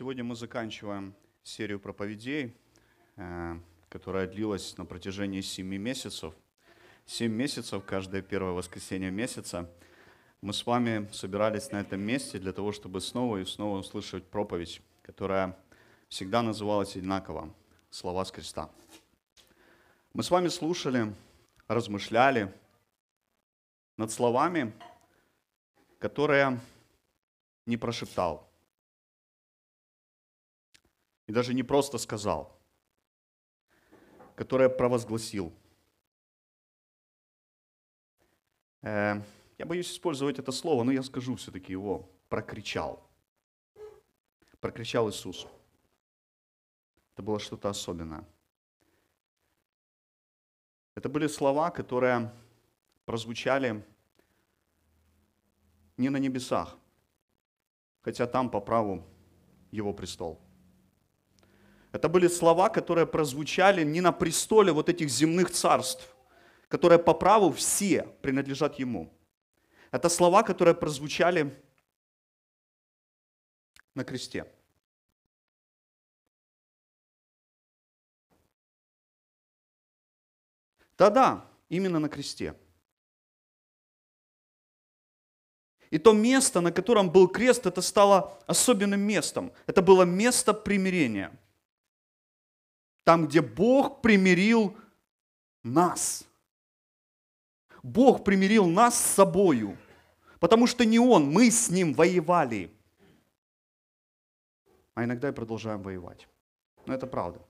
Сегодня мы заканчиваем серию проповедей, э, которая длилась на протяжении семи месяцев. Семь месяцев, каждое первое воскресенье месяца. Мы с вами собирались на этом месте для того, чтобы снова и снова услышать проповедь, которая всегда называлась одинаково «Слова с креста». Мы с вами слушали, размышляли над словами, которые не прошептал – и даже не просто сказал, которое провозгласил. Э, я боюсь использовать это слово, но я скажу все-таки его. Прокричал. Прокричал Иисус. Это было что-то особенное. Это были слова, которые прозвучали не на небесах, хотя там по праву его престол – это были слова, которые прозвучали не на престоле вот этих земных царств, которые по праву все принадлежат Ему. Это слова, которые прозвучали на кресте. Да-да, именно на кресте. И то место, на котором был крест, это стало особенным местом. Это было место примирения – там, где Бог примирил нас. Бог примирил нас с собою, потому что не Он, мы с Ним воевали. А иногда и продолжаем воевать. Но это правда.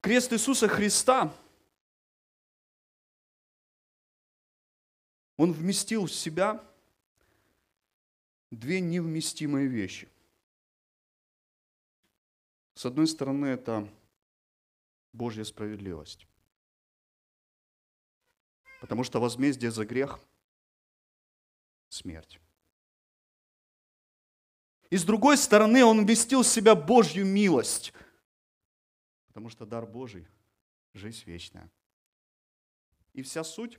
Крест Иисуса Христа, Он вместил в себя две невместимые вещи. С одной стороны, это Божья справедливость. Потому что возмездие за грех – смерть. И с другой стороны, он вместил в себя Божью милость. Потому что дар Божий – жизнь вечная. И вся суть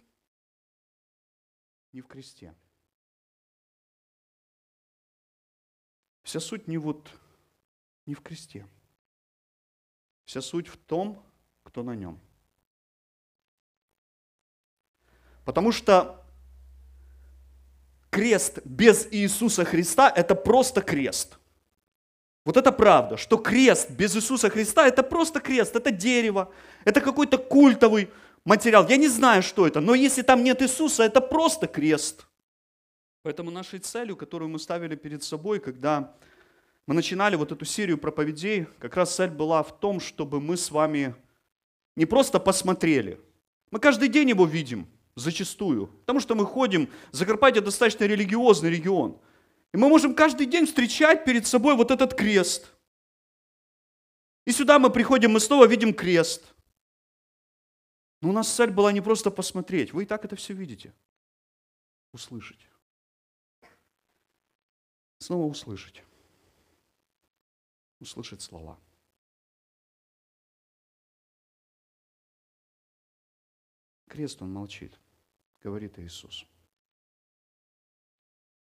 не в кресте – Вся суть не вот, не в кресте. Вся суть в том, кто на нем. Потому что крест без Иисуса Христа – это просто крест. Вот это правда, что крест без Иисуса Христа – это просто крест, это дерево, это какой-то культовый материал. Я не знаю, что это, но если там нет Иисуса, это просто крест – Поэтому нашей целью, которую мы ставили перед собой, когда мы начинали вот эту серию проповедей, как раз цель была в том, чтобы мы с вами не просто посмотрели. Мы каждый день его видим, зачастую, потому что мы ходим, Закарпатье достаточно религиозный регион. И мы можем каждый день встречать перед собой вот этот крест. И сюда мы приходим, мы снова видим крест. Но у нас цель была не просто посмотреть, вы и так это все видите, услышать снова услышать. Услышать слова. Крест, он молчит, говорит Иисус.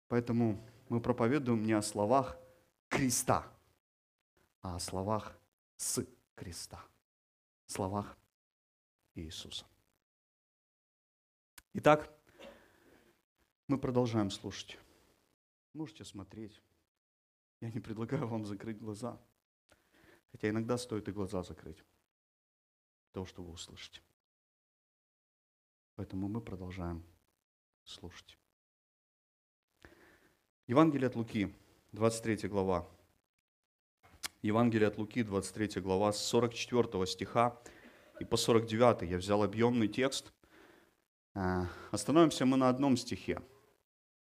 Поэтому мы проповедуем не о словах креста, а о словах с креста, словах Иисуса. Итак, мы продолжаем слушать. Можете смотреть. Я не предлагаю вам закрыть глаза. Хотя иногда стоит и глаза закрыть. Того, что вы услышите. Поэтому мы продолжаем слушать. Евангелие от Луки, 23 глава. Евангелие от Луки, 23 глава, с 44 стиха и по 49 я взял объемный текст. Э, остановимся мы на одном стихе,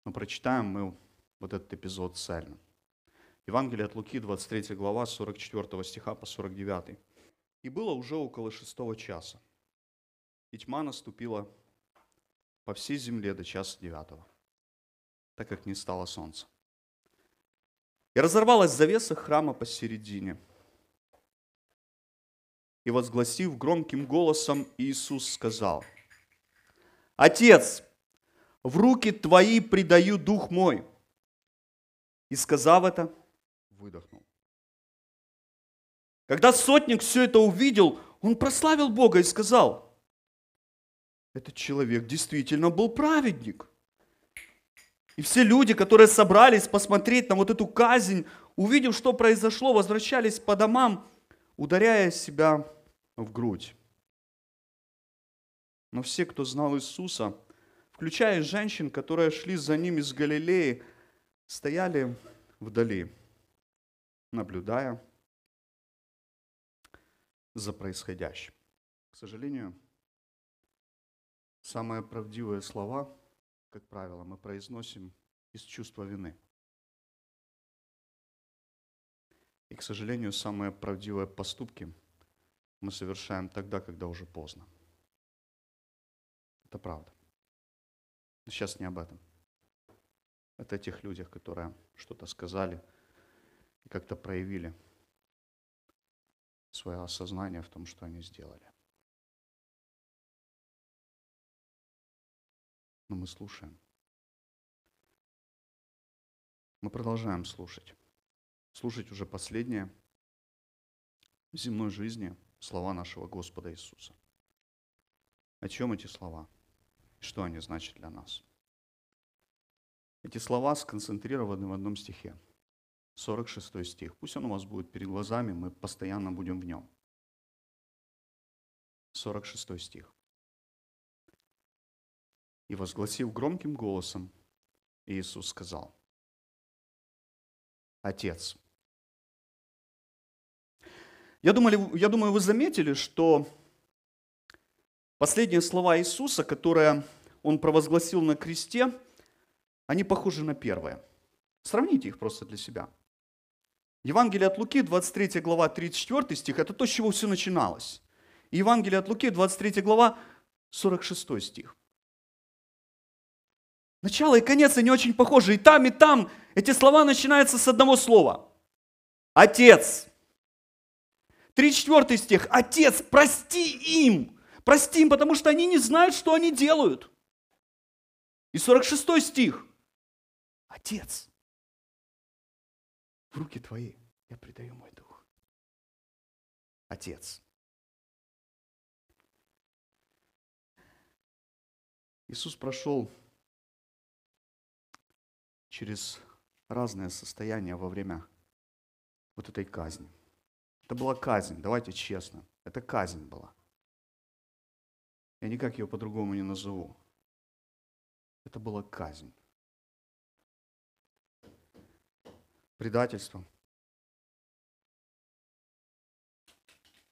но прочитаем мы вот этот эпизод цельно. Евангелие от Луки, 23 глава, 44 стиха по 49. «И было уже около шестого часа, и тьма наступила по всей земле до часа девятого, так как не стало солнца. И разорвалась завеса храма посередине. И возгласив громким голосом, Иисус сказал, «Отец, в руки твои предаю дух мой. И сказав это, выдохнул. Когда сотник все это увидел, он прославил Бога и сказал, этот человек действительно был праведник. И все люди, которые собрались посмотреть на вот эту казнь, увидев, что произошло, возвращались по домам, ударяя себя в грудь. Но все, кто знал Иисуса, включая женщин, которые шли за ним из Галилеи, стояли вдали, наблюдая за происходящим. К сожалению, самые правдивые слова, как правило, мы произносим из чувства вины. И, к сожалению, самые правдивые поступки мы совершаем тогда, когда уже поздно. Это правда. Сейчас не об этом. Это о тех людях, которые что-то сказали и как-то проявили свое осознание в том, что они сделали. Но мы слушаем. Мы продолжаем слушать. Слушать уже последнее в земной жизни слова нашего Господа Иисуса. О чем эти слова? Что они значат для нас? Эти слова сконцентрированы в одном стихе. 46 стих. Пусть он у вас будет перед глазами, мы постоянно будем в нем. 46 стих. И возгласив громким голосом, Иисус сказал, Отец. Я думаю, я думаю, вы заметили, что Последние слова Иисуса, которые Он провозгласил на кресте, они похожи на первые. Сравните их просто для себя. Евангелие от Луки, 23 глава, 34 стих, это то, с чего все начиналось. И Евангелие от Луки, 23 глава, 46 стих. Начало и конец, они очень похожи. И там, и там эти слова начинаются с одного слова. Отец. 34 стих. Отец, прости им, Прости им, потому что они не знают, что они делают. И 46 стих. Отец, в руки твои я предаю мой дух. Отец. Иисус прошел через разные состояния во время вот этой казни. Это была казнь, давайте честно. Это казнь была. Я никак ее по-другому не назову. Это была казнь. Предательство.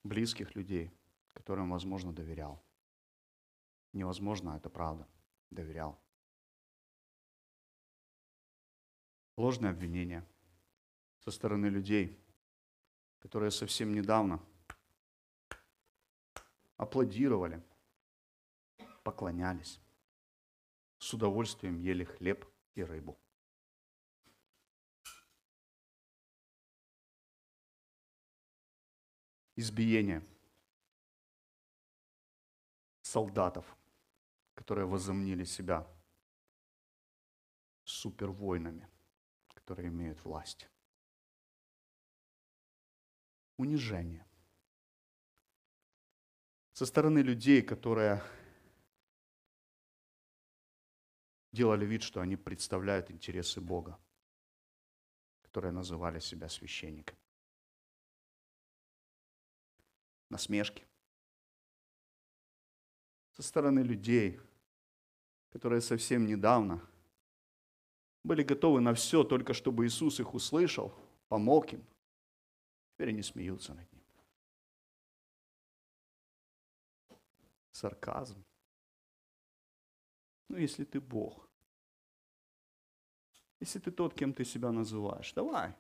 Близких людей, которым, возможно, доверял. Невозможно, это правда. Доверял. Ложное обвинение со стороны людей, которые совсем недавно аплодировали – поклонялись, с удовольствием ели хлеб и рыбу. Избиение солдатов, которые возомнили себя супервойнами, которые имеют власть. Унижение со стороны людей, которые делали вид, что они представляют интересы Бога, которые называли себя священниками. Насмешки со стороны людей, которые совсем недавно были готовы на все, только чтобы Иисус их услышал, помог им. Теперь они смеются над ним. Сарказм. Ну, если ты Бог, если ты тот, кем ты себя называешь, давай,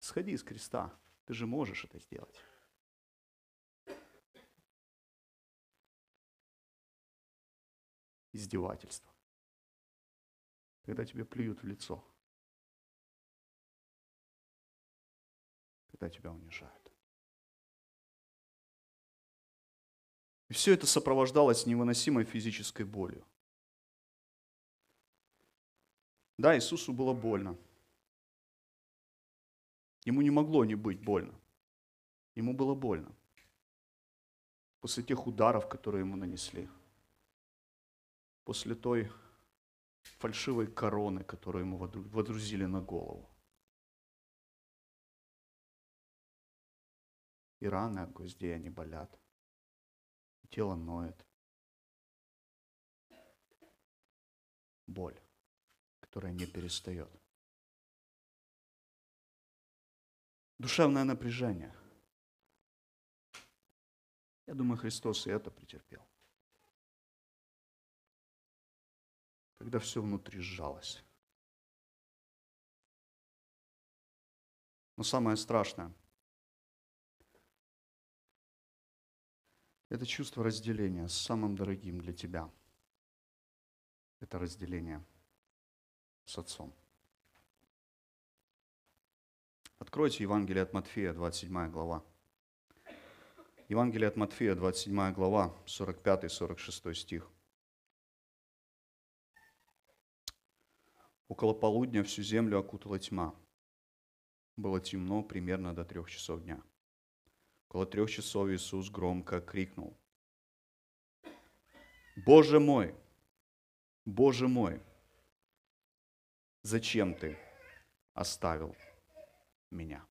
сходи с креста. Ты же можешь это сделать. Издевательство. Когда тебе плюют в лицо. Когда тебя унижают. И все это сопровождалось невыносимой физической болью. Да, Иисусу было больно. Ему не могло не быть больно. Ему было больно. После тех ударов, которые ему нанесли. После той фальшивой короны, которую ему водрузили на голову. И раны от гвоздей, они болят. И тело ноет. Боль, которая не перестает. Душевное напряжение. Я думаю, Христос и это претерпел. Когда все внутри сжалось. Но самое страшное – это чувство разделения с самым дорогим для тебя. Это разделение с Отцом. Откройте Евангелие от Матфея, 27 глава. Евангелие от Матфея, 27 глава, 45-46 стих. Около полудня всю землю окутала тьма. Было темно примерно до трех часов дня. Около трех часов Иисус громко крикнул. «Боже мой! Боже мой! Зачем ты оставил меня.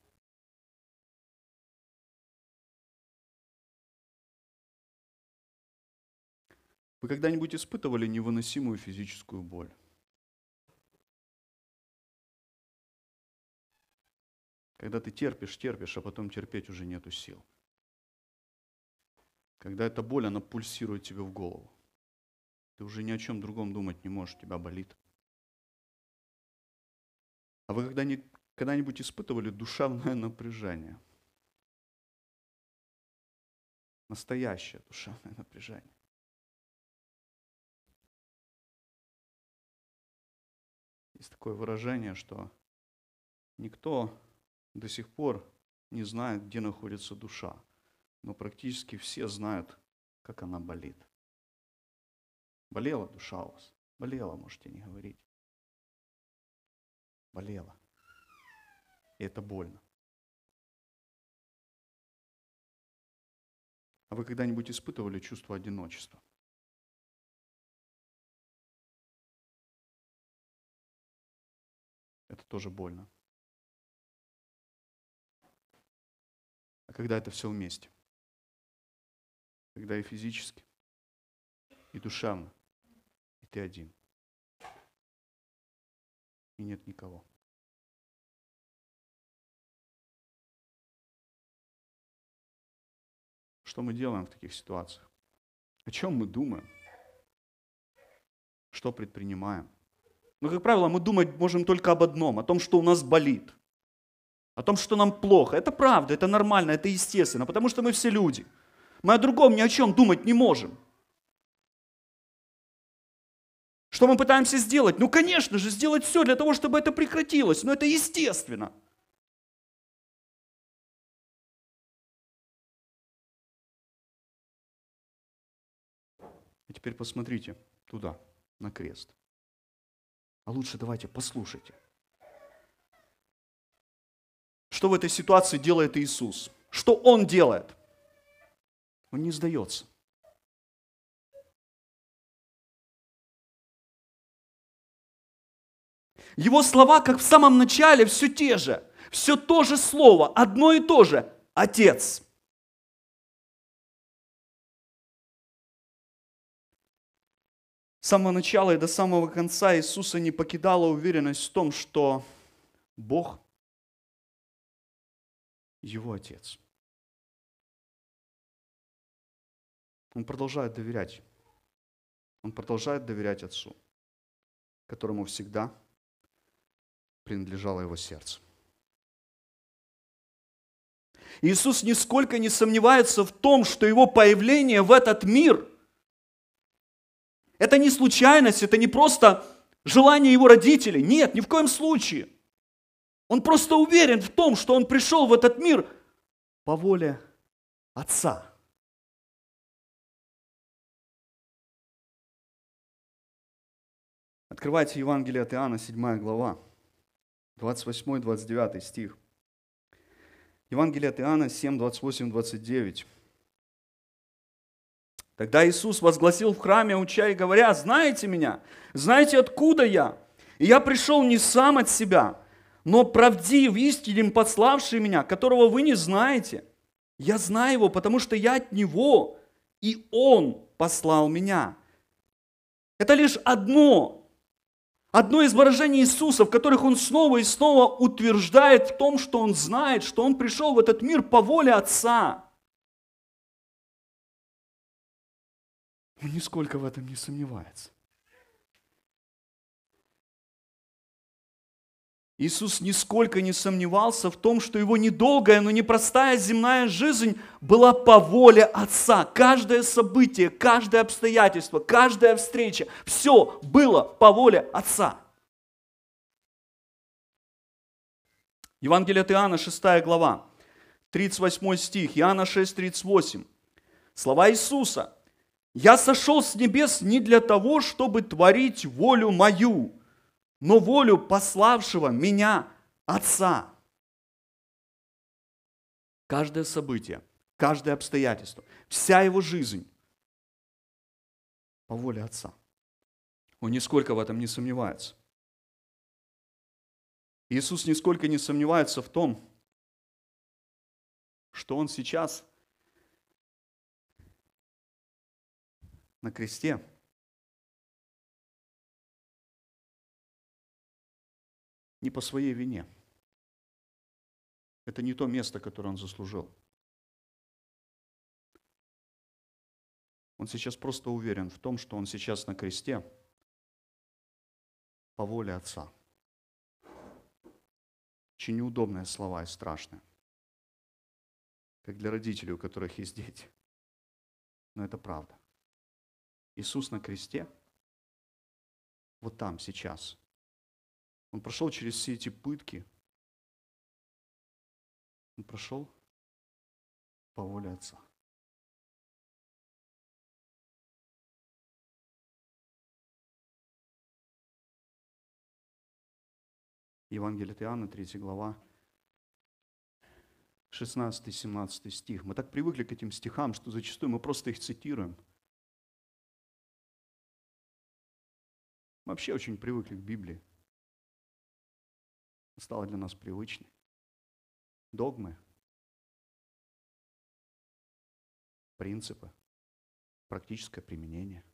Вы когда-нибудь испытывали невыносимую физическую боль? Когда ты терпишь, терпишь, а потом терпеть уже нету сил. Когда эта боль, она пульсирует тебе в голову. Ты уже ни о чем другом думать не можешь, тебя болит. А вы когда-нибудь испытывали душевное напряжение? Настоящее душевное напряжение. Есть такое выражение, что никто до сих пор не знает, где находится душа, но практически все знают, как она болит. Болела душа у вас? Болела, можете не говорить. Болела. И это больно. А вы когда-нибудь испытывали чувство одиночества? Это тоже больно. Когда это все вместе? Когда и физически, и душевно, и ты один. И нет никого. Что мы делаем в таких ситуациях? О чем мы думаем? Что предпринимаем? Ну, как правило, мы думать можем только об одном, о том, что у нас болит, о том, что нам плохо. Это правда, это нормально, это естественно, потому что мы все люди. Мы о другом ни о чем думать не можем. Что мы пытаемся сделать? Ну, конечно же, сделать все для того, чтобы это прекратилось, но это естественно. И теперь посмотрите туда, на крест. А лучше давайте послушайте. Что в этой ситуации делает Иисус? Что Он делает? Он не сдается. Его слова, как в самом начале, все те же. Все то же слово, одно и то же. Отец. С самого начала и до самого конца Иисуса не покидала уверенность в том, что Бог его Отец. Он продолжает доверять. Он продолжает доверять Отцу, которому всегда принадлежало его сердце. Иисус нисколько не сомневается в том, что его появление в этот мир – это не случайность, это не просто желание его родителей. Нет, ни в коем случае. Он просто уверен в том, что он пришел в этот мир по воле Отца. Открывайте Евангелие от Иоанна, 7 глава, 28-29 стих. Евангелие от Иоанна 7, 28, 29. Тогда Иисус возгласил в храме, уча и говоря, знаете меня, знаете, откуда я? И я пришел не сам от себя, но правдив, истинен пославший меня, которого вы не знаете. Я знаю его, потому что я от него, и он послал меня. Это лишь одно, одно из выражений Иисуса, в которых он снова и снова утверждает в том, что он знает, что он пришел в этот мир по воле Отца. Он нисколько в этом не сомневается. Иисус нисколько не сомневался в том, что его недолгая, но непростая земная жизнь была по воле Отца. Каждое событие, каждое обстоятельство, каждая встреча, все было по воле Отца. Евангелие от Иоанна, 6 глава, 38 стих, Иоанна 6, 38. Слова Иисуса. «Я сошел с небес не для того, чтобы творить волю мою, но волю пославшего меня Отца. Каждое событие, каждое обстоятельство, вся его жизнь по воле Отца. Он нисколько в этом не сомневается. Иисус нисколько не сомневается в том, что Он сейчас на кресте – не по своей вине. Это не то место, которое он заслужил. Он сейчас просто уверен в том, что он сейчас на кресте по воле Отца. Очень неудобные слова и страшные. Как для родителей, у которых есть дети. Но это правда. Иисус на кресте, вот там, сейчас – он прошел через все эти пытки. Он прошел по воле Отца. Евангелие от Иоанна, 3 глава, 16-17 стих. Мы так привыкли к этим стихам, что зачастую мы просто их цитируем. Мы вообще очень привыкли к Библии стало для нас привычной. Догмы, принципы, практическое применение.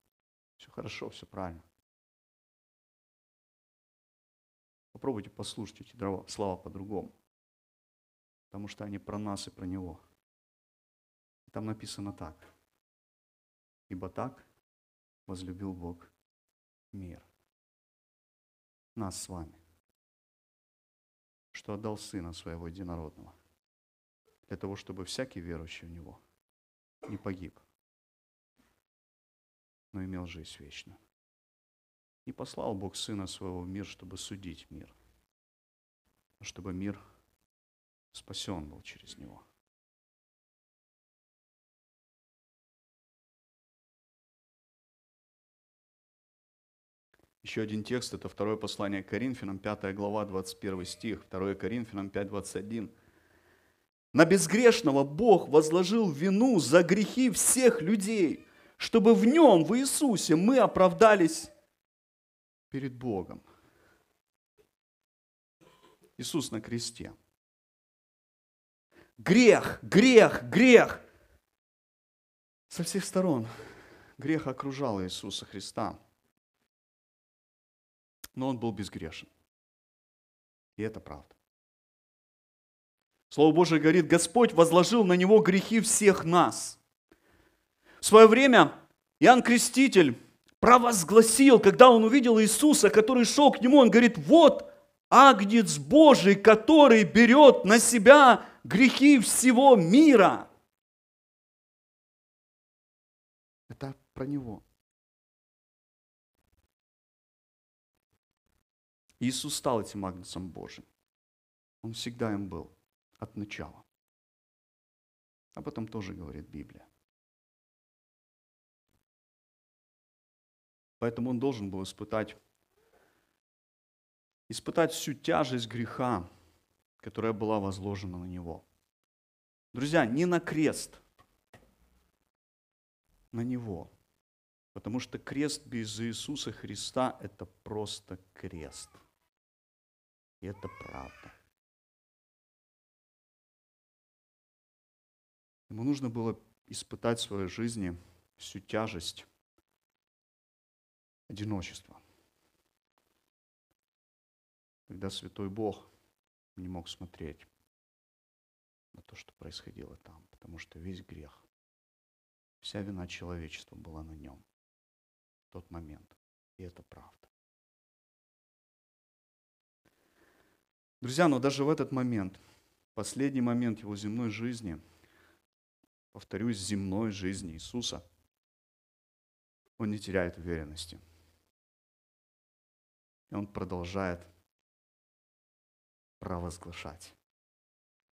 Все хорошо, все правильно. Попробуйте послушать эти слова по-другому. Потому что они про нас и про Него. Там написано так. Ибо так возлюбил Бог мир. Нас с вами что отдал Сына Своего Единородного, для того, чтобы всякий верующий в Него не погиб, но имел жизнь вечную. И послал Бог Сына Своего в мир, чтобы судить мир, чтобы мир спасен был через Него. Еще один текст, это второе послание к Коринфянам, 5 глава, 21 стих, 2 Коринфянам 5, 21. На безгрешного Бог возложил вину за грехи всех людей, чтобы в нем, в Иисусе, мы оправдались перед Богом. Иисус на кресте. Грех, грех, грех. Со всех сторон грех окружал Иисуса Христа но он был безгрешен. И это правда. Слово Божие говорит, Господь возложил на него грехи всех нас. В свое время Иоанн Креститель провозгласил, когда он увидел Иисуса, который шел к нему, он говорит, вот Агнец Божий, который берет на себя грехи всего мира. Это про него. Иисус стал этим агнцем Божьим. Он всегда им был от начала. Об этом тоже говорит Библия. Поэтому он должен был испытать испытать всю тяжесть греха, которая была возложена на него. Друзья, не на крест, на него. Потому что крест без Иисуса Христа – это просто крест. И это правда. Ему нужно было испытать в своей жизни всю тяжесть одиночества. Когда Святой Бог не мог смотреть на то, что происходило там, потому что весь грех, вся вина человечества была на нем в тот момент. И это правда. Друзья, но даже в этот момент, последний момент его земной жизни, повторюсь, земной жизни Иисуса, он не теряет уверенности. И он продолжает провозглашать.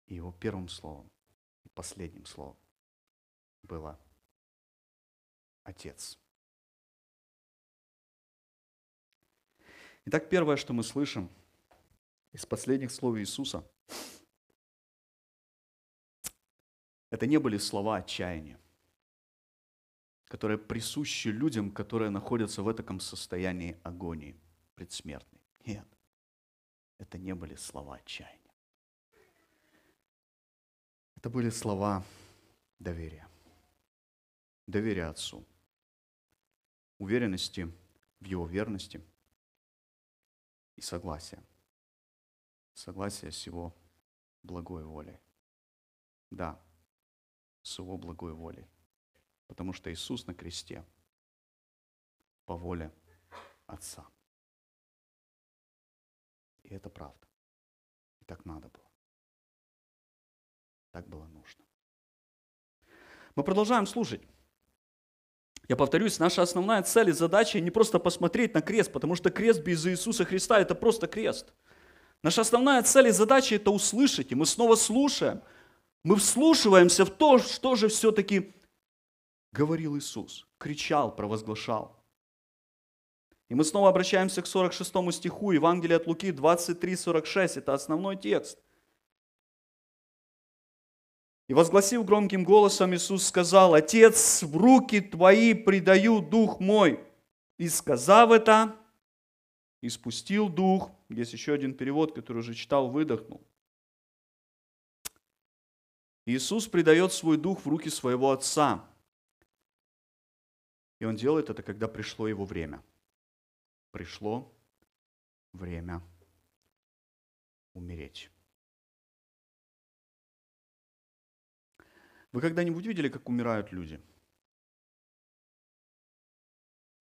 И его первым словом и последним словом было Отец. Итак, первое, что мы слышим из последних слов Иисуса, это не были слова отчаяния, которые присущи людям, которые находятся в таком состоянии агонии предсмертной. Нет, это не были слова отчаяния. Это были слова доверия. Доверия Отцу. Уверенности в Его верности и согласия. Согласие с Его благой волей. Да, с Его благой волей. Потому что Иисус на кресте по воле Отца. И это правда. И так надо было. Так было нужно. Мы продолжаем слушать. Я повторюсь, наша основная цель и задача не просто посмотреть на крест, потому что крест без Иисуса Христа – это просто крест. Наша основная цель и задача – это услышать, и мы снова слушаем. Мы вслушиваемся в то, что же все-таки говорил Иисус, кричал, провозглашал. И мы снова обращаемся к 46 стиху Евангелия от Луки 23-46. Это основной текст. И возгласив громким голосом, Иисус сказал, «Отец, в руки Твои предаю Дух мой». И сказав это, испустил Дух. Есть еще один перевод, который уже читал, выдохнул. Иисус предает свой Дух в руки своего Отца. И Он делает это, когда пришло Его время – пришло время умереть. Вы когда-нибудь видели, как умирают люди?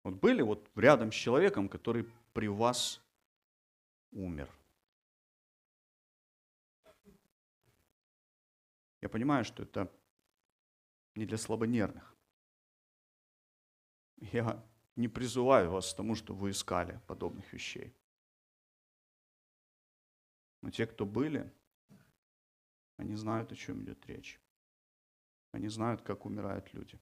Вот были вот рядом с человеком, который при вас умер. Я понимаю, что это не для слабонервных. Я не призываю вас к тому, что вы искали подобных вещей. Но те, кто были, они знают, о чем идет речь. Они знают, как умирают люди.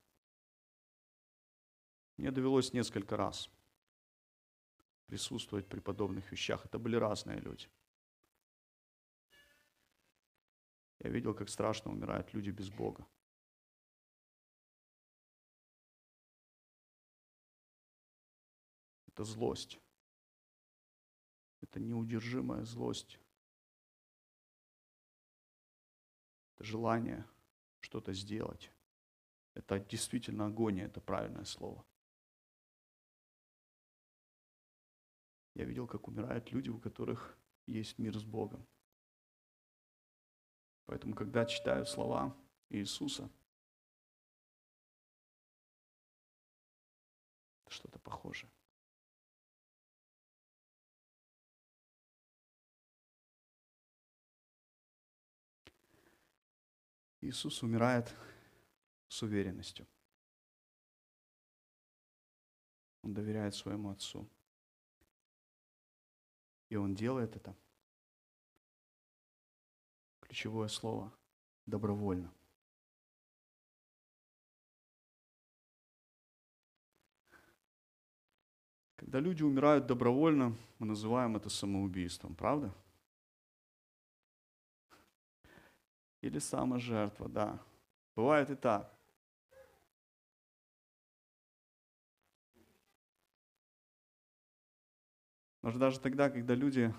Мне довелось несколько раз присутствовать при подобных вещах. Это были разные люди. Я видел, как страшно умирают люди без Бога. это злость. Это неудержимая злость. Это желание что-то сделать. Это действительно агония, это правильное слово. Я видел, как умирают люди, у которых есть мир с Богом. Поэтому, когда читаю слова Иисуса, что-то похожее. Иисус умирает с уверенностью. Он доверяет своему Отцу. И он делает это. Ключевое слово – добровольно. Когда люди умирают добровольно, мы называем это самоубийством, правда? Или саможертва, да. Бывает и так. Но же даже тогда, когда люди,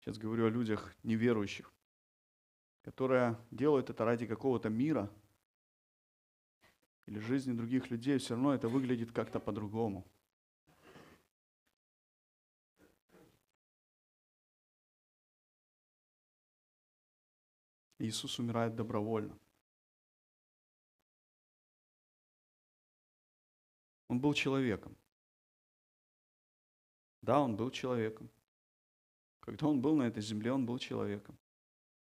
сейчас говорю о людях неверующих, которые делают это ради какого-то мира или жизни других людей, все равно это выглядит как-то по-другому. Иисус умирает добровольно. Он был человеком. Да, он был человеком. Когда он был на этой земле, он был человеком.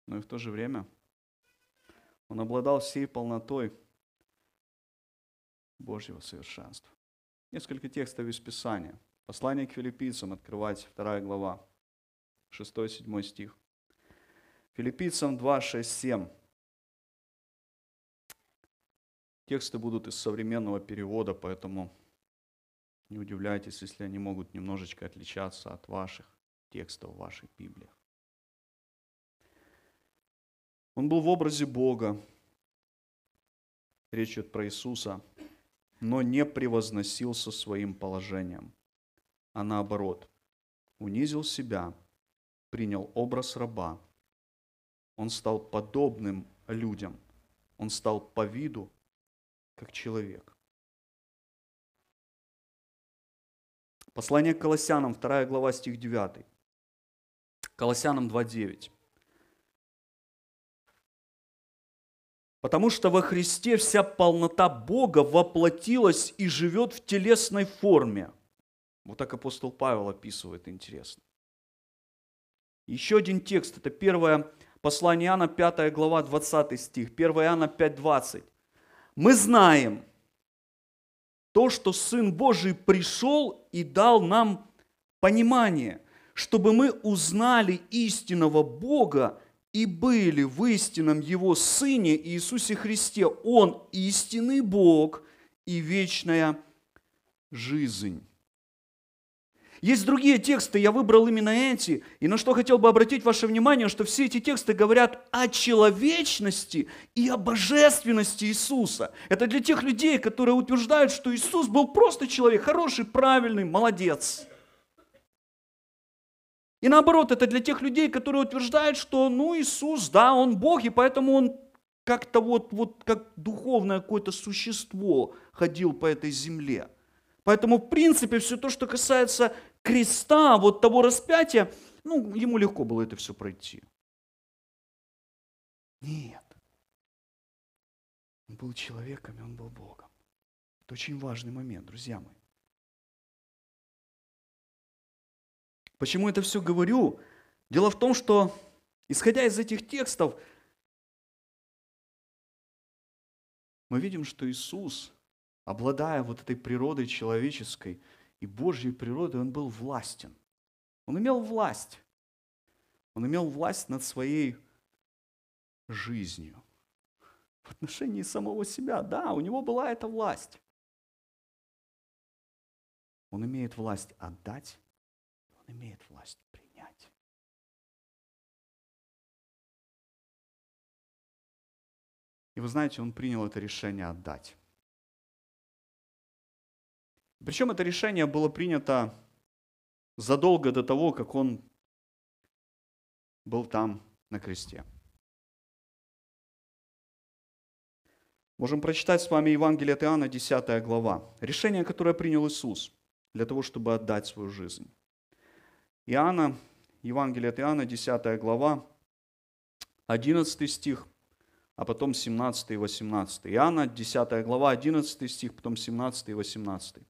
Но и в то же время он обладал всей полнотой Божьего совершенства. Несколько текстов из Писания. Послание к филиппийцам, открывать, 2 глава, 6-7 стих. Филиппийцам 2, 6, 7. Тексты будут из современного перевода, поэтому не удивляйтесь, если они могут немножечко отличаться от ваших текстов в ваших Библиях. Он был в образе Бога. Речь идет про Иисуса, но не превозносился своим положением, а наоборот, унизил себя, принял образ раба. Он стал подобным людям. Он стал по виду как человек. Послание к Колоссянам, 2 глава, стих 9. Колоссянам 2.9. Потому что во Христе вся полнота Бога воплотилась и живет в телесной форме. Вот так апостол Павел описывает, интересно. Еще один текст, это первое послание Иоанна, 5 глава, 20 стих, 1 Иоанна 5.20 мы знаем то, что Сын Божий пришел и дал нам понимание, чтобы мы узнали истинного Бога и были в истинном Его Сыне Иисусе Христе. Он истинный Бог и вечная жизнь. Есть другие тексты, я выбрал именно эти. И на что хотел бы обратить ваше внимание, что все эти тексты говорят о человечности и о божественности Иисуса. Это для тех людей, которые утверждают, что Иисус был просто человек, хороший, правильный, молодец. И наоборот, это для тех людей, которые утверждают, что ну Иисус, да, Он Бог, и поэтому Он как-то вот, вот как духовное какое-то существо ходил по этой земле. Поэтому, в принципе, все то, что касается креста, вот того распятия, ну, ему легко было это все пройти. Нет. Он был человеком, и он был Богом. Это очень важный момент, друзья мои. Почему это все говорю? Дело в том, что, исходя из этих текстов, мы видим, что Иисус, обладая вот этой природой человеческой, и Божьей природой он был властен. Он имел власть. Он имел власть над своей жизнью. В отношении самого себя, да, у него была эта власть. Он имеет власть отдать, он имеет власть принять. И вы знаете, он принял это решение отдать. Причем это решение было принято задолго до того, как он был там на кресте. Можем прочитать с вами Евангелие от Иоанна, 10 глава. Решение, которое принял Иисус для того, чтобы отдать свою жизнь. Иоанна, Евангелие от Иоанна, 10 глава, 11 стих, а потом 17 и 18. Иоанна, 10 глава, 11 стих, потом 17 и 18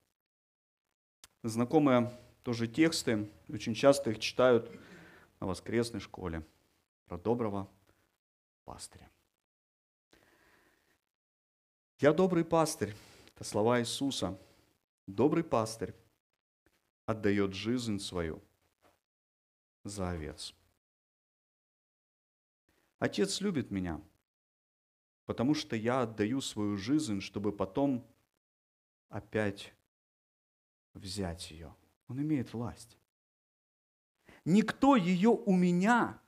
знакомые тоже тексты, очень часто их читают на воскресной школе про доброго пастыря. Я добрый пастырь, это слова Иисуса. Добрый пастырь отдает жизнь свою за овец. Отец любит меня, потому что я отдаю свою жизнь, чтобы потом опять взять ее. Он имеет власть. Никто ее у меня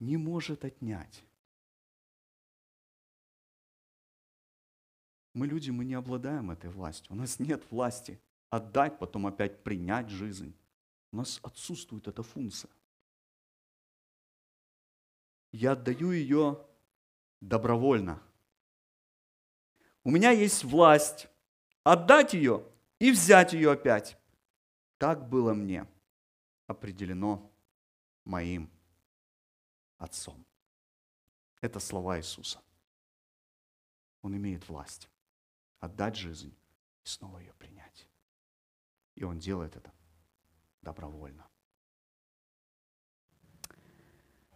не может отнять. Мы люди, мы не обладаем этой властью. У нас нет власти отдать, потом опять принять жизнь. У нас отсутствует эта функция. Я отдаю ее добровольно. У меня есть власть отдать ее и взять ее опять. Так было мне определено моим Отцом. Это слова Иисуса. Он имеет власть отдать жизнь и снова ее принять. И он делает это добровольно.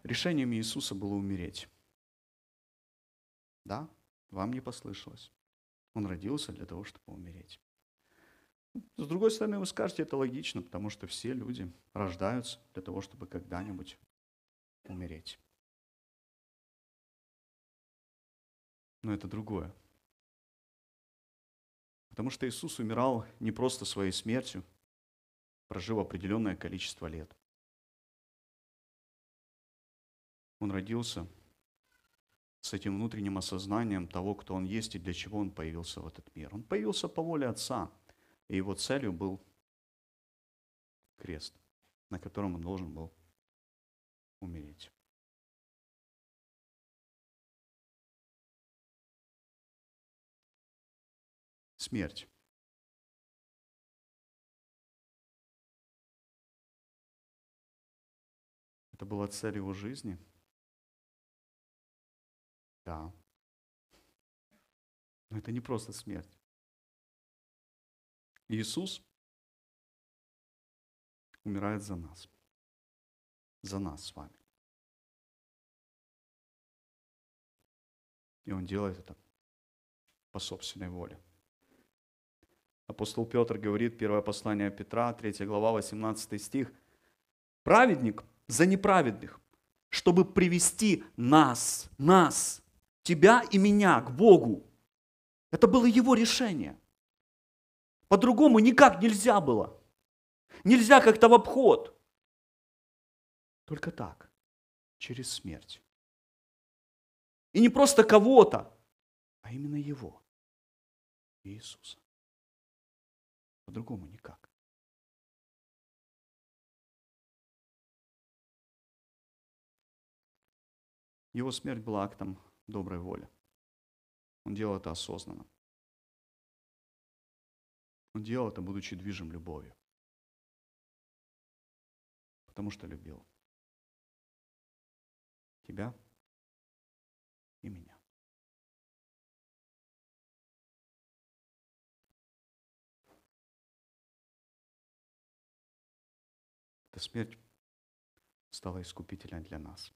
Решением Иисуса было умереть. Да, вам не послышалось. Он родился для того, чтобы умереть. С другой стороны, вы скажете, это логично, потому что все люди рождаются для того, чтобы когда-нибудь умереть. Но это другое. Потому что Иисус умирал не просто своей смертью, прожив определенное количество лет. Он родился с этим внутренним осознанием того, кто он есть и для чего он появился в этот мир. Он появился по воле Отца, и его целью был крест, на котором он должен был умереть. Смерть. Это была цель его жизни – да. Но это не просто смерть. Иисус умирает за нас. За нас с вами. И Он делает это по собственной воле. Апостол Петр говорит, первое послание Петра, 3 глава, 18 стих. Праведник за неправедных, чтобы привести нас, нас, тебя и меня к Богу. Это было его решение. По-другому никак нельзя было. Нельзя как-то в обход. Только так, через смерть. И не просто кого-то, а именно его, Иисуса. По-другому никак. Его смерть была актом доброй воли. Он делал это осознанно. Он делал это, будучи движим любовью. Потому что любил тебя и меня. Эта смерть стала искупительной для нас.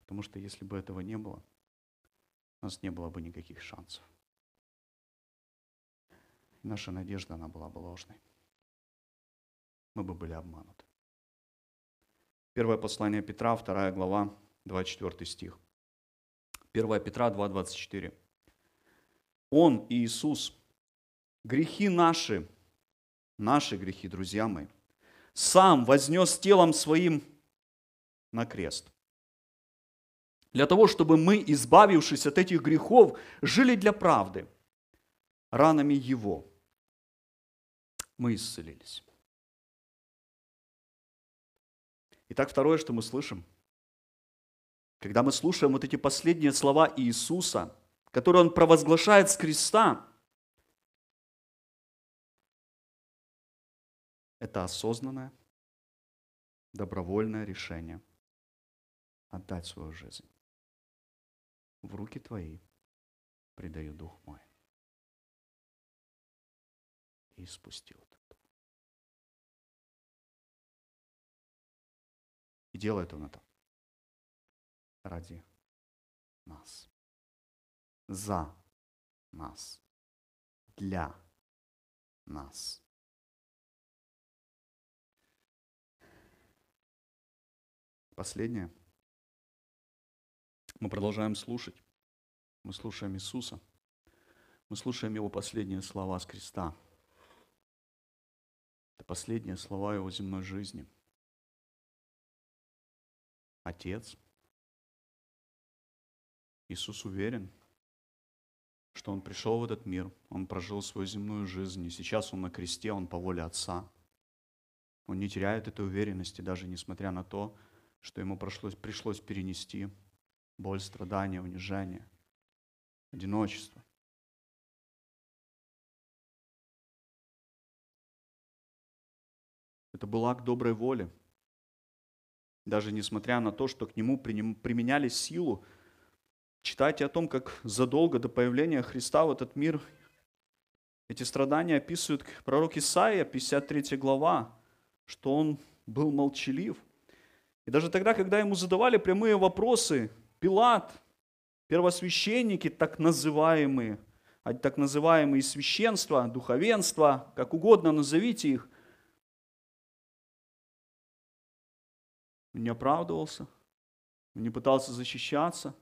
Потому что если бы этого не было, у нас не было бы никаких шансов. Наша надежда, она была бы ложной. Мы бы были обмануты. Первое послание Петра, 2 глава, 24 стих. 1 Петра 2, 24. Он, Иисус, грехи наши, наши грехи, друзья мои, сам вознес телом своим на крест для того, чтобы мы, избавившись от этих грехов, жили для правды. Ранами Его мы исцелились. Итак, второе, что мы слышим, когда мы слушаем вот эти последние слова Иисуса, которые Он провозглашает с креста, это осознанное, добровольное решение отдать свою жизнь в руки Твои предаю Дух мой. И спустил это. И делает Он это ради нас, за нас, для нас. Последнее – мы продолжаем слушать. Мы слушаем Иисуса. Мы слушаем его последние слова с креста. Это последние слова его земной жизни. Отец. Иисус уверен, что Он пришел в этот мир, Он прожил свою земную жизнь, и сейчас Он на кресте, Он по воле Отца. Он не теряет этой уверенности, даже несмотря на то, что ему пришлось, пришлось перенести боль, страдания, унижение, одиночество. Это был акт доброй воли. Даже несмотря на то, что к нему применяли силу, читайте о том, как задолго до появления Христа в этот мир эти страдания описывает пророк Исаия, 53 глава, что он был молчалив. И даже тогда, когда ему задавали прямые вопросы, Пилат, первосвященники, так называемые, а так называемые священства, духовенства, как угодно назовите их, он не оправдывался, он не пытался защищаться.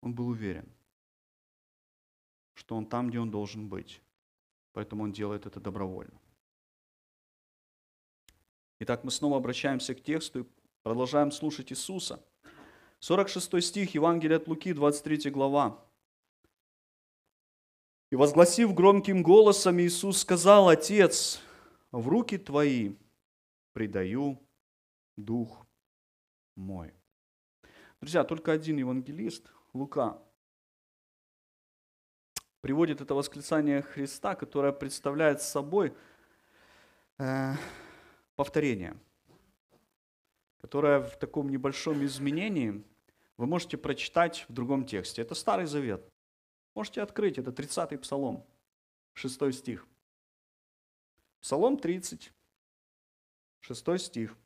Он был уверен, что он там, где он должен быть. Поэтому он делает это добровольно. Итак, мы снова обращаемся к тексту и продолжаем слушать Иисуса. 46 стих Евангелия от Луки, 23 глава. «И возгласив громким голосом, Иисус сказал, «Отец, в руки Твои предаю Дух мой». Друзья, только один евангелист, Лука, приводит это восклицание Христа, которое представляет собой э, повторение, которое в таком небольшом изменении вы можете прочитать в другом тексте. Это Старый Завет. Можете открыть, это 30-й Псалом, 6 стих. Псалом 30, 6 стих.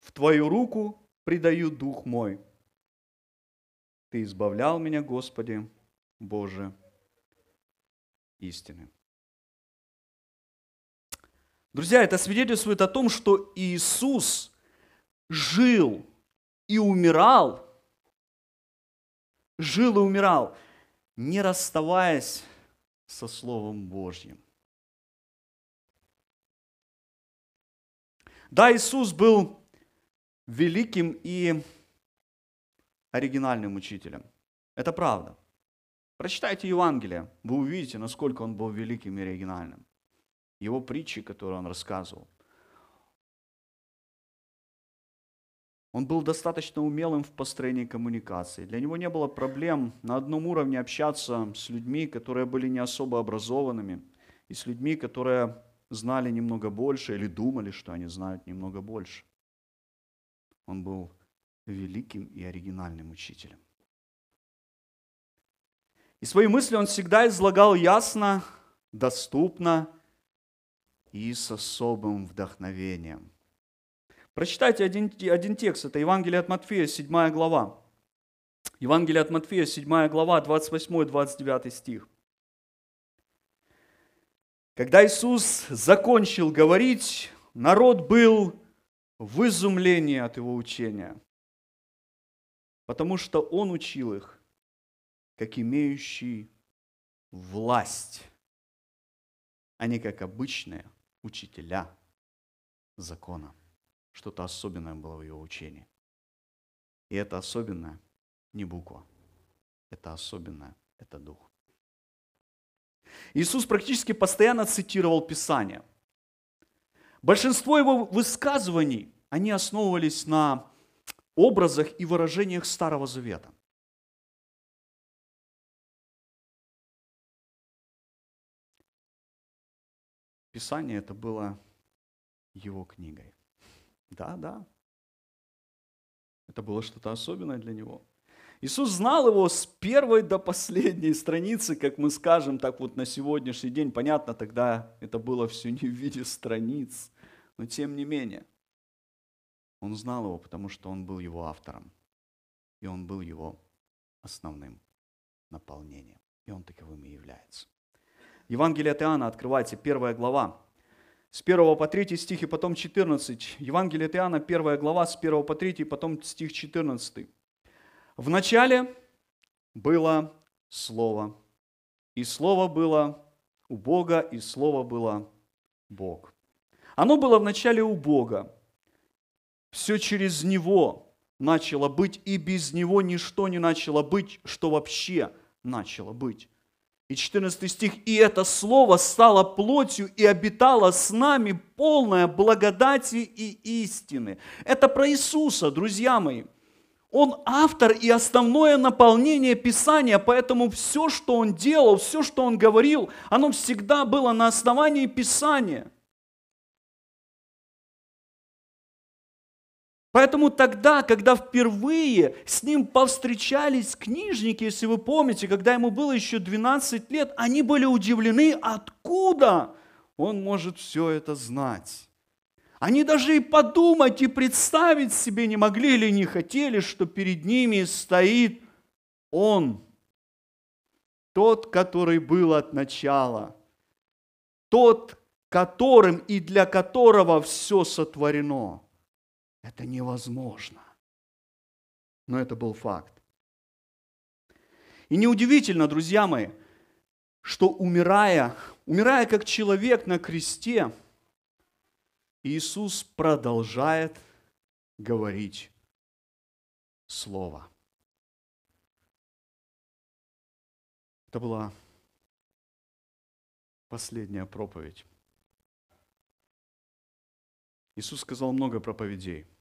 В Твою руку предаю дух мой. Ты избавлял меня, Господи, Боже, истины. Друзья, это свидетельствует о том, что Иисус жил и умирал, жил и умирал, не расставаясь со Словом Божьим. Да, Иисус был великим и оригинальным учителем. Это правда. Прочитайте Евангелие, вы увидите, насколько он был великим и оригинальным. Его притчи, которые он рассказывал. Он был достаточно умелым в построении коммуникации. Для него не было проблем на одном уровне общаться с людьми, которые были не особо образованными, и с людьми, которые знали немного больше или думали, что они знают немного больше. Он был великим и оригинальным учителем. И свои мысли он всегда излагал ясно, доступно и с особым вдохновением. Прочитайте один, один текст, это Евангелие от Матфея, 7 глава. Евангелие от Матфея, 7 глава, 28-29 стих. Когда Иисус закончил говорить, народ был в изумлении от его учения, потому что он учил их, как имеющий власть, а не как обычные учителя закона. Что-то особенное было в его учении. И это особенное не буква, это особенное, это дух. Иисус практически постоянно цитировал Писание – Большинство его высказываний, они основывались на образах и выражениях Старого Завета. Писание это было его книгой. Да, да. Это было что-то особенное для него. Иисус знал его с первой до последней страницы, как мы скажем, так вот на сегодняшний день. Понятно, тогда это было все не в виде страниц, но тем не менее, он знал его, потому что он был его автором. И он был его основным наполнением. И он таковым и является. Евангелие от Иоанна, открывайте, первая глава, с 1 по 3 стих и потом 14. Евангелие от Иоанна, 1 глава, с 1 по 3, и потом стих 14. В начале было Слово, и Слово было у Бога, и Слово было Бог. Оно было в начале у Бога. Все через Него начало быть, и без Него ничто не начало быть, что вообще начало быть. И 14 стих, «И это Слово стало плотью и обитало с нами полное благодати и истины». Это про Иисуса, друзья мои. Он автор и основное наполнение Писания, поэтому все, что он делал, все, что он говорил, оно всегда было на основании Писания – Поэтому тогда, когда впервые с ним повстречались книжники, если вы помните, когда ему было еще 12 лет, они были удивлены, откуда он может все это знать. Они даже и подумать, и представить себе не могли или не хотели, что перед ними стоит он, тот, который был от начала, тот, которым и для которого все сотворено – это невозможно. Но это был факт. И неудивительно, друзья мои, что умирая, умирая как человек на кресте, Иисус продолжает говорить Слово. Это была последняя проповедь. Иисус сказал много проповедей –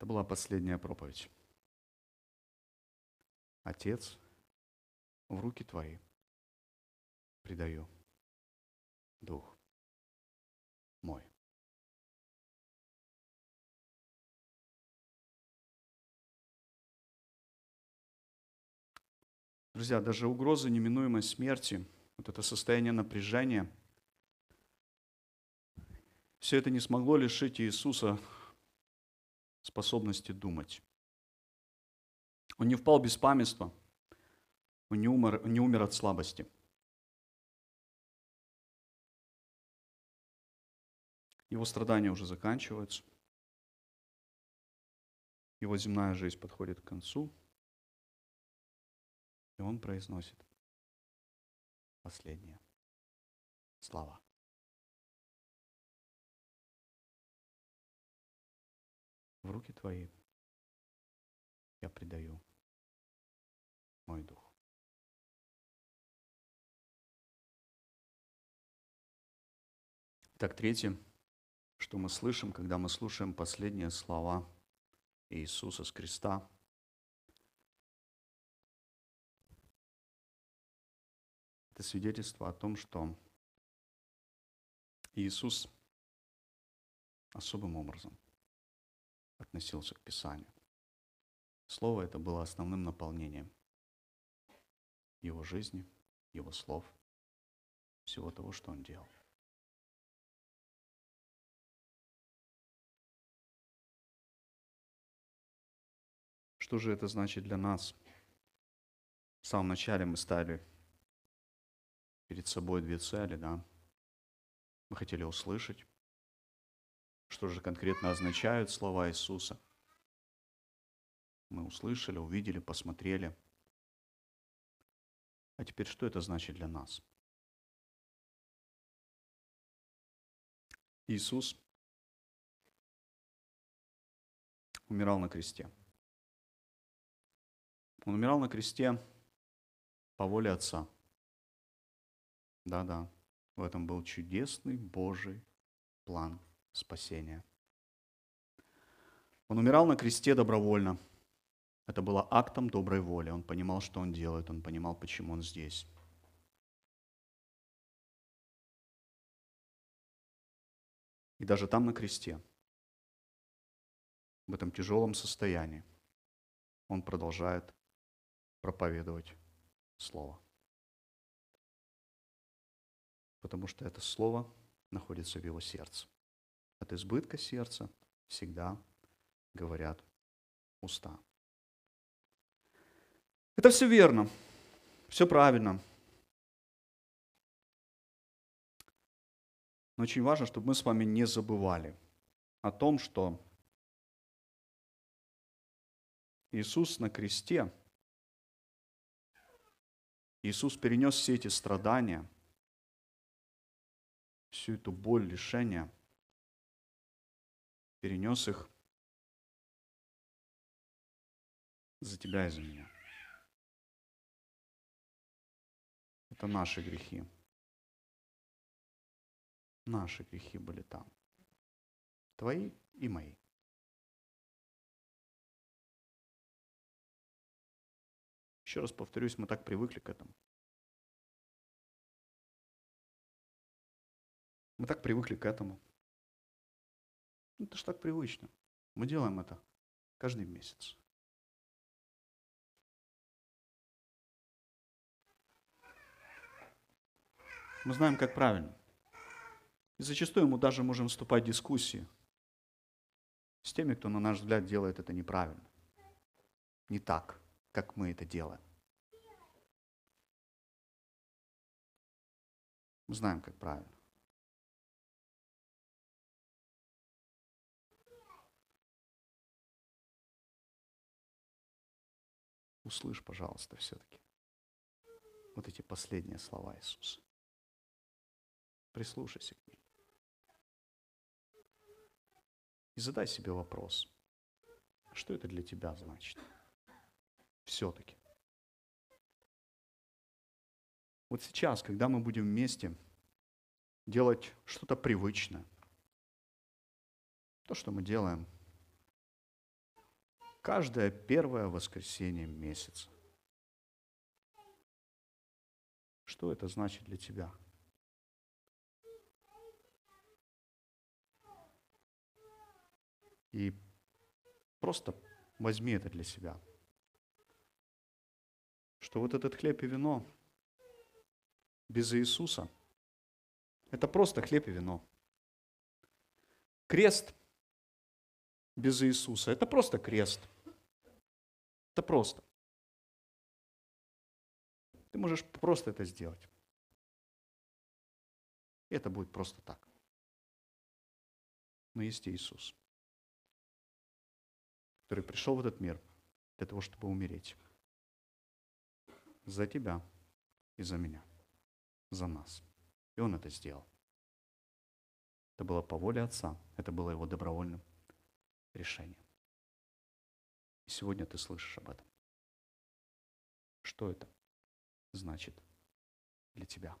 это была последняя проповедь. Отец, в руки Твои предаю Дух мой. Друзья, даже угроза неминуемой смерти, вот это состояние напряжения, все это не смогло лишить Иисуса способности думать. Он не впал в беспамятство, он не умер, не умер от слабости. Его страдания уже заканчиваются. Его земная жизнь подходит к концу. И он произносит последние слова. В руки Твои я предаю мой дух. Так, третье, что мы слышим, когда мы слушаем последние слова Иисуса с креста. Это свидетельство о том, что Иисус особым образом – относился к Писанию. Слово это было основным наполнением его жизни, его слов, всего того, что он делал. Что же это значит для нас? В самом начале мы ставили перед собой две цели, да? Мы хотели услышать, что же конкретно означают слова Иисуса? Мы услышали, увидели, посмотрели. А теперь что это значит для нас? Иисус умирал на кресте. Он умирал на кресте по воле Отца. Да-да, в этом был чудесный Божий план спасения. Он умирал на кресте добровольно. Это было актом доброй воли. Он понимал, что он делает, он понимал, почему он здесь. И даже там на кресте, в этом тяжелом состоянии, он продолжает проповедовать Слово. Потому что это Слово находится в его сердце. От избытка сердца всегда говорят уста. Это все верно, все правильно. Но очень важно, чтобы мы с вами не забывали о том, что Иисус на кресте, Иисус перенес все эти страдания, всю эту боль, лишения, перенес их за тебя и за меня. Это наши грехи. Наши грехи были там. Твои и мои. Еще раз повторюсь, мы так привыкли к этому. Мы так привыкли к этому. Ну, это же так привычно. Мы делаем это каждый месяц. Мы знаем, как правильно. И зачастую мы даже можем вступать в дискуссии с теми, кто, на наш взгляд, делает это неправильно. Не так как мы это делаем. Мы знаем, как правильно. Услышь, пожалуйста, все-таки вот эти последние слова Иисуса. Прислушайся к ним. И задай себе вопрос, что это для тебя значит? все-таки. Вот сейчас, когда мы будем вместе делать что-то привычное, то, что мы делаем каждое первое воскресенье месяца. Что это значит для тебя? И просто возьми это для себя что вот этот хлеб и вино без Иисуса – это просто хлеб и вино. Крест без Иисуса – это просто крест. Это просто. Ты можешь просто это сделать. Это будет просто так. Но есть Иисус, который пришел в этот мир для того, чтобы умереть за тебя и за меня, за нас. И он это сделал. Это было по воле Отца, это было его добровольным решением. И сегодня ты слышишь об этом. Что это значит для тебя?